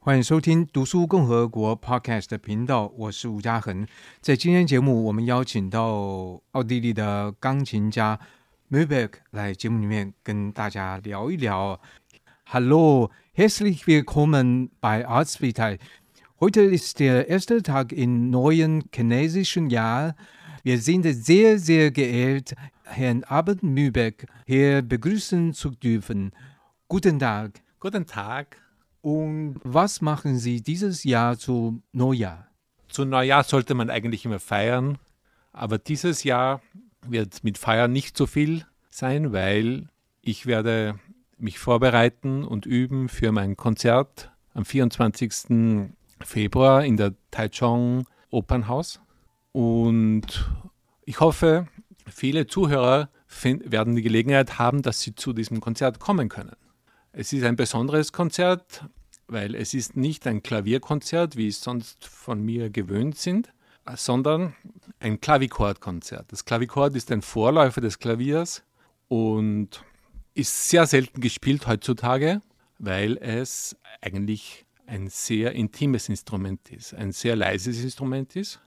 欢迎收听读书共和国 Podcast 的频道，我是吴嘉恒。在今天节目，我们邀请到奥地利的钢琴家 Mübeck 来节目里面跟大家聊一聊。Hallo, herzlich willkommen bei Arztvital. Heute ist der erste Tag im neuen chinesischen Jahr. Wir sind sehr, sehr geehrt, Herrn Abend Mübeck hier begrüßen zu dürfen. Guten Tag. Guten Tag. Und was machen Sie dieses Jahr zu Neujahr? Zu Neujahr sollte man eigentlich immer feiern, aber dieses Jahr wird mit Feiern nicht so viel sein, weil ich werde mich vorbereiten und üben für mein Konzert am 24. Februar in der Taichung Opernhaus. Und ich hoffe, viele Zuhörer werden die Gelegenheit haben, dass sie zu diesem Konzert kommen können. Es ist ein besonderes Konzert, weil es ist nicht ein Klavierkonzert, wie es sonst von mir gewöhnt sind, sondern ein Klavikordkonzert. Das Klavikord ist ein Vorläufer des Klaviers und ist sehr selten gespielt heutzutage, weil es eigentlich ein sehr intimes Instrument ist, ein sehr leises Instrument ist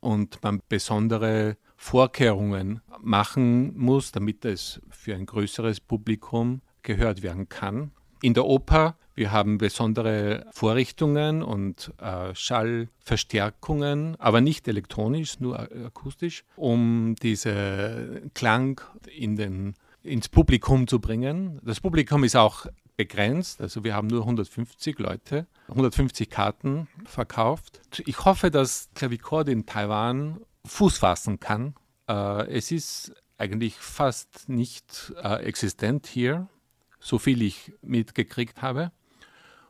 und man besondere Vorkehrungen machen muss, damit es für ein größeres Publikum gehört werden kann. In der Oper, wir haben besondere Vorrichtungen und äh, Schallverstärkungen, aber nicht elektronisch, nur akustisch, um diesen Klang in den, ins Publikum zu bringen. Das Publikum ist auch begrenzt, also wir haben nur 150 Leute, 150 Karten verkauft. Ich hoffe, dass Klavichord in Taiwan Fuß fassen kann. Äh, es ist eigentlich fast nicht äh, existent hier so viel ich mitgekriegt habe.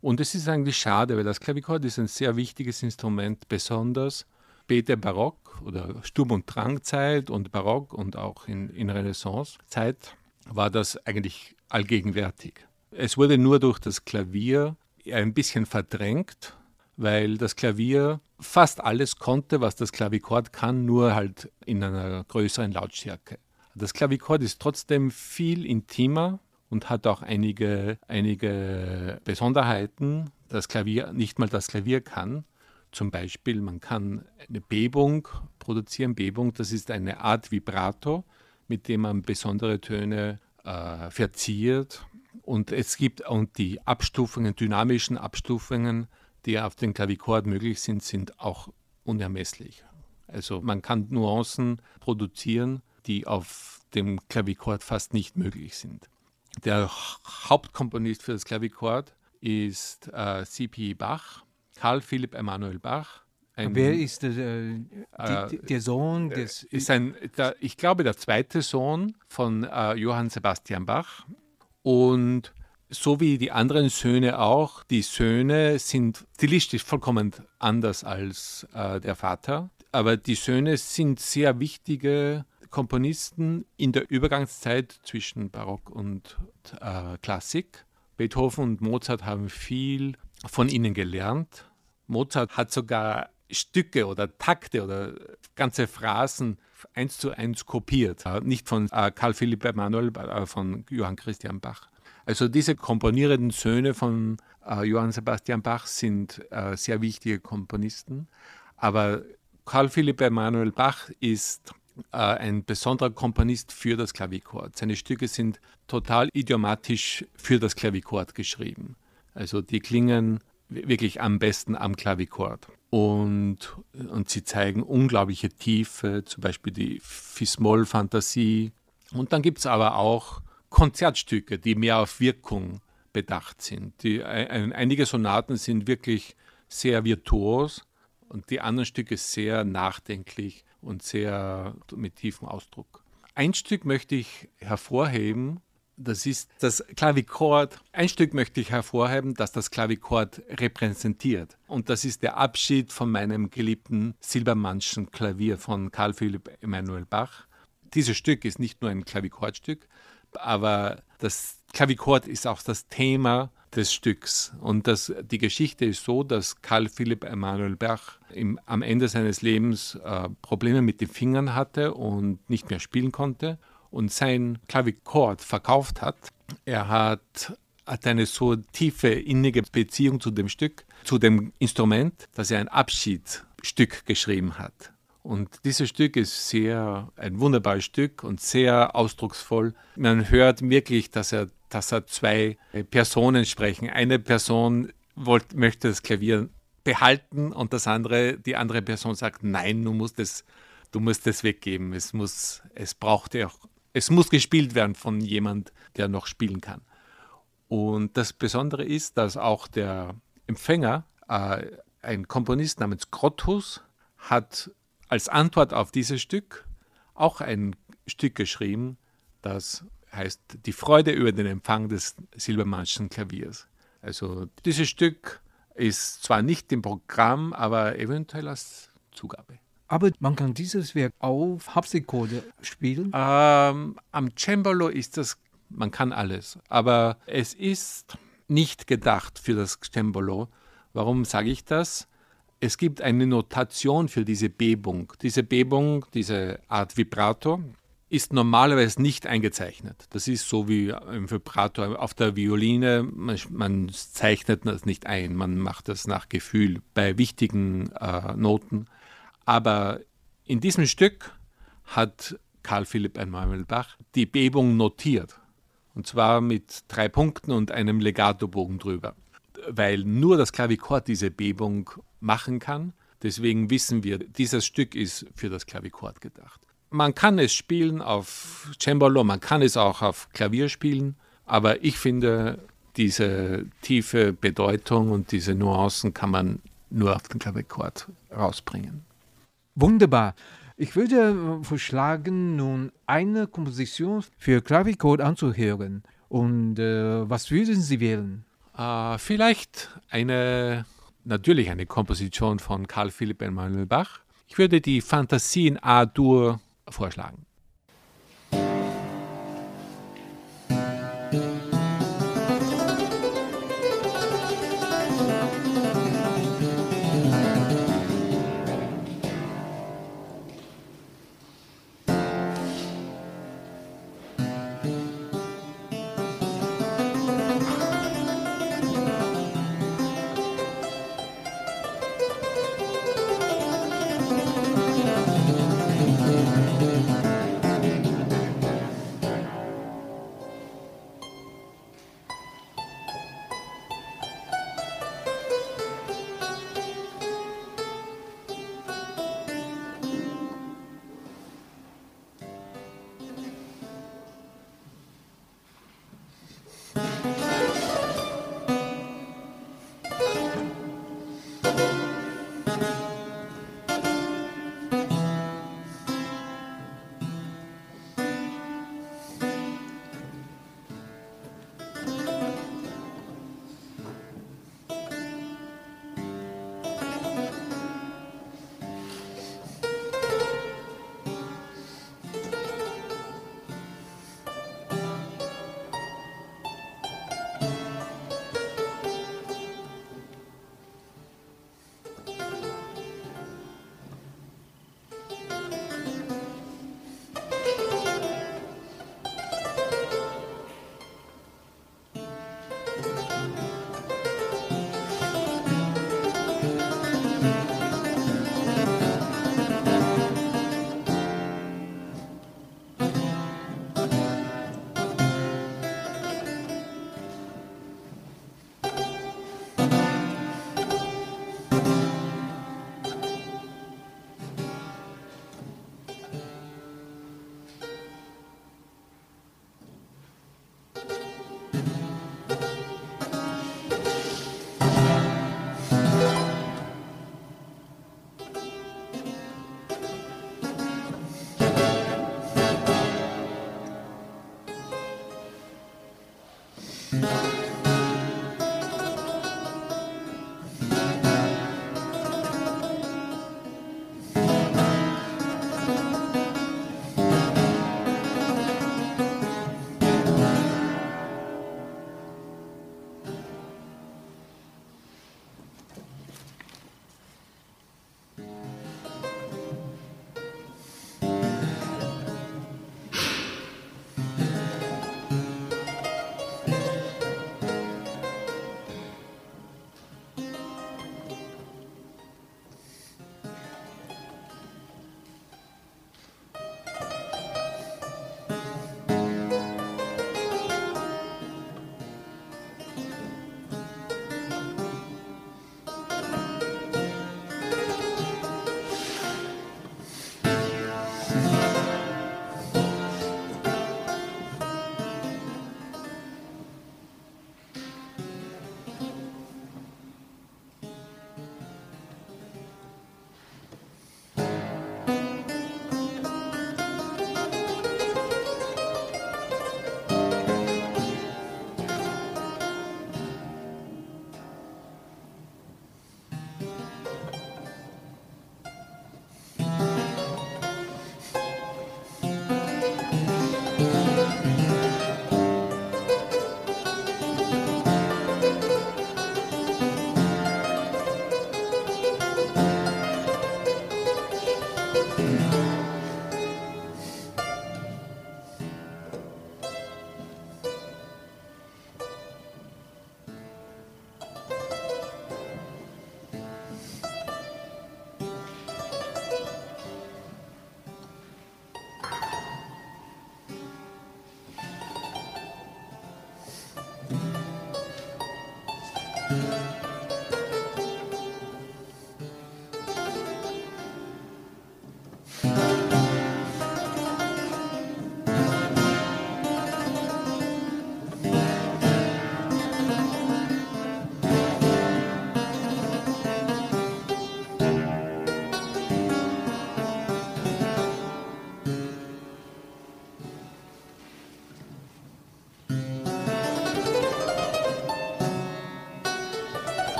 Und es ist eigentlich schade, weil das Klavichord ist ein sehr wichtiges Instrument, besonders später Barock oder Sturm- und Drangzeit und Barock und auch in, in Renaissancezeit war das eigentlich allgegenwärtig. Es wurde nur durch das Klavier ein bisschen verdrängt, weil das Klavier fast alles konnte, was das Klavichord kann, nur halt in einer größeren Lautstärke. Das Klavichord ist trotzdem viel intimer und hat auch einige, einige Besonderheiten. Das Klavier, nicht mal das Klavier kann. Zum Beispiel, man kann eine Bebung produzieren. Bebung, das ist eine Art Vibrato, mit dem man besondere Töne äh, verziert. Und es gibt und die Abstufungen, dynamischen Abstufungen, die auf den Klavichord möglich sind, sind auch unermesslich. Also man kann Nuancen produzieren, die auf dem Klavichord fast nicht möglich sind. Der Hauptkomponist für das Klavichord ist äh, C.P. Bach, Karl Philipp Emanuel Bach. Ein, Wer ist der, äh, die, der Sohn äh, des? Ist ein, der, ich glaube, der zweite Sohn von äh, Johann Sebastian Bach. Und so wie die anderen Söhne auch, die Söhne sind stilistisch vollkommen anders als äh, der Vater. Aber die Söhne sind sehr wichtige Komponisten in der Übergangszeit zwischen Barock und äh, Klassik. Beethoven und Mozart haben viel von ihnen gelernt. Mozart hat sogar Stücke oder Takte oder ganze Phrasen eins zu eins kopiert. Äh, nicht von äh, Karl Philipp Emanuel, aber von Johann Christian Bach. Also diese komponierenden Söhne von äh, Johann Sebastian Bach sind äh, sehr wichtige Komponisten. Aber Karl Philipp Emanuel Bach ist äh, ein besonderer Komponist für das Klavichord. Seine Stücke sind total idiomatisch für das Klavichord geschrieben. Also die klingen wirklich am besten am Klavichord. Und, und sie zeigen unglaubliche Tiefe, zum Beispiel die Fismoll-Fantasie. Und dann gibt es aber auch Konzertstücke, die mehr auf Wirkung bedacht sind. Die, ein, einige Sonaten sind wirklich sehr virtuos und die anderen Stücke sehr nachdenklich und sehr mit tiefem Ausdruck. Ein Stück möchte ich hervorheben, das ist das Klavichord. Ein Stück möchte ich hervorheben, das das Klavichord repräsentiert. Und das ist der Abschied von meinem geliebten Silbermannschen Klavier von Karl Philipp Emanuel Bach. Dieses Stück ist nicht nur ein Klavichordstück, aber das Klavichord ist auch das Thema des Stücks. Und das, die Geschichte ist so, dass Karl Philipp Emanuel Bach im, am Ende seines Lebens äh, Probleme mit den Fingern hatte und nicht mehr spielen konnte und sein Klavichord verkauft hat. Er hat hat eine so tiefe, innige Beziehung zu dem Stück, zu dem Instrument, dass er ein Abschiedsstück geschrieben hat. Und dieses Stück ist sehr ein wunderbares Stück und sehr ausdrucksvoll. Man hört wirklich, dass er, dass er zwei Personen sprechen. Eine Person wollt, möchte das Klavier behalten und das andere, die andere Person sagt, nein, du musst es, du musst es weggeben. Es muss, es braucht ja auch, es muss gespielt werden von jemand, der noch spielen kann. Und das Besondere ist, dass auch der Empfänger, äh, ein Komponist namens Grotthus, hat als Antwort auf dieses Stück auch ein Stück geschrieben, das heißt Die Freude über den Empfang des Silbermannschen Klaviers. Also dieses Stück ist zwar nicht im Programm, aber eventuell als Zugabe. Aber man kann dieses Werk auf Harpsichorde spielen? Ähm, am Cembalo ist das, man kann alles, aber es ist nicht gedacht für das Cembalo. Warum sage ich das? Es gibt eine Notation für diese Bebung. Diese Bebung, diese Art Vibrato, ist normalerweise nicht eingezeichnet. Das ist so wie im Vibrato auf der Violine. Man, man zeichnet das nicht ein, man macht das nach Gefühl bei wichtigen äh, Noten. Aber in diesem Stück hat Karl Philipp Emanuel-Bach die Bebung notiert. Und zwar mit drei Punkten und einem Legatobogen drüber. Weil nur das Klavichord diese Bebung machen kann. Deswegen wissen wir, dieses Stück ist für das Klavichord gedacht man kann es spielen auf Cembalo, man kann es auch auf Klavier spielen, aber ich finde, diese tiefe Bedeutung und diese Nuancen kann man nur auf den Klavichord rausbringen. Wunderbar. Ich würde vorschlagen, nun eine Komposition für Klavichord anzuhören. Und äh, was würden Sie wählen? Äh, vielleicht eine, natürlich eine Komposition von Karl Philipp Emanuel Bach. Ich würde die Fantasie in A-Dur vorschlagen.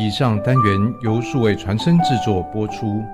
以上单元由数位传声制作播出。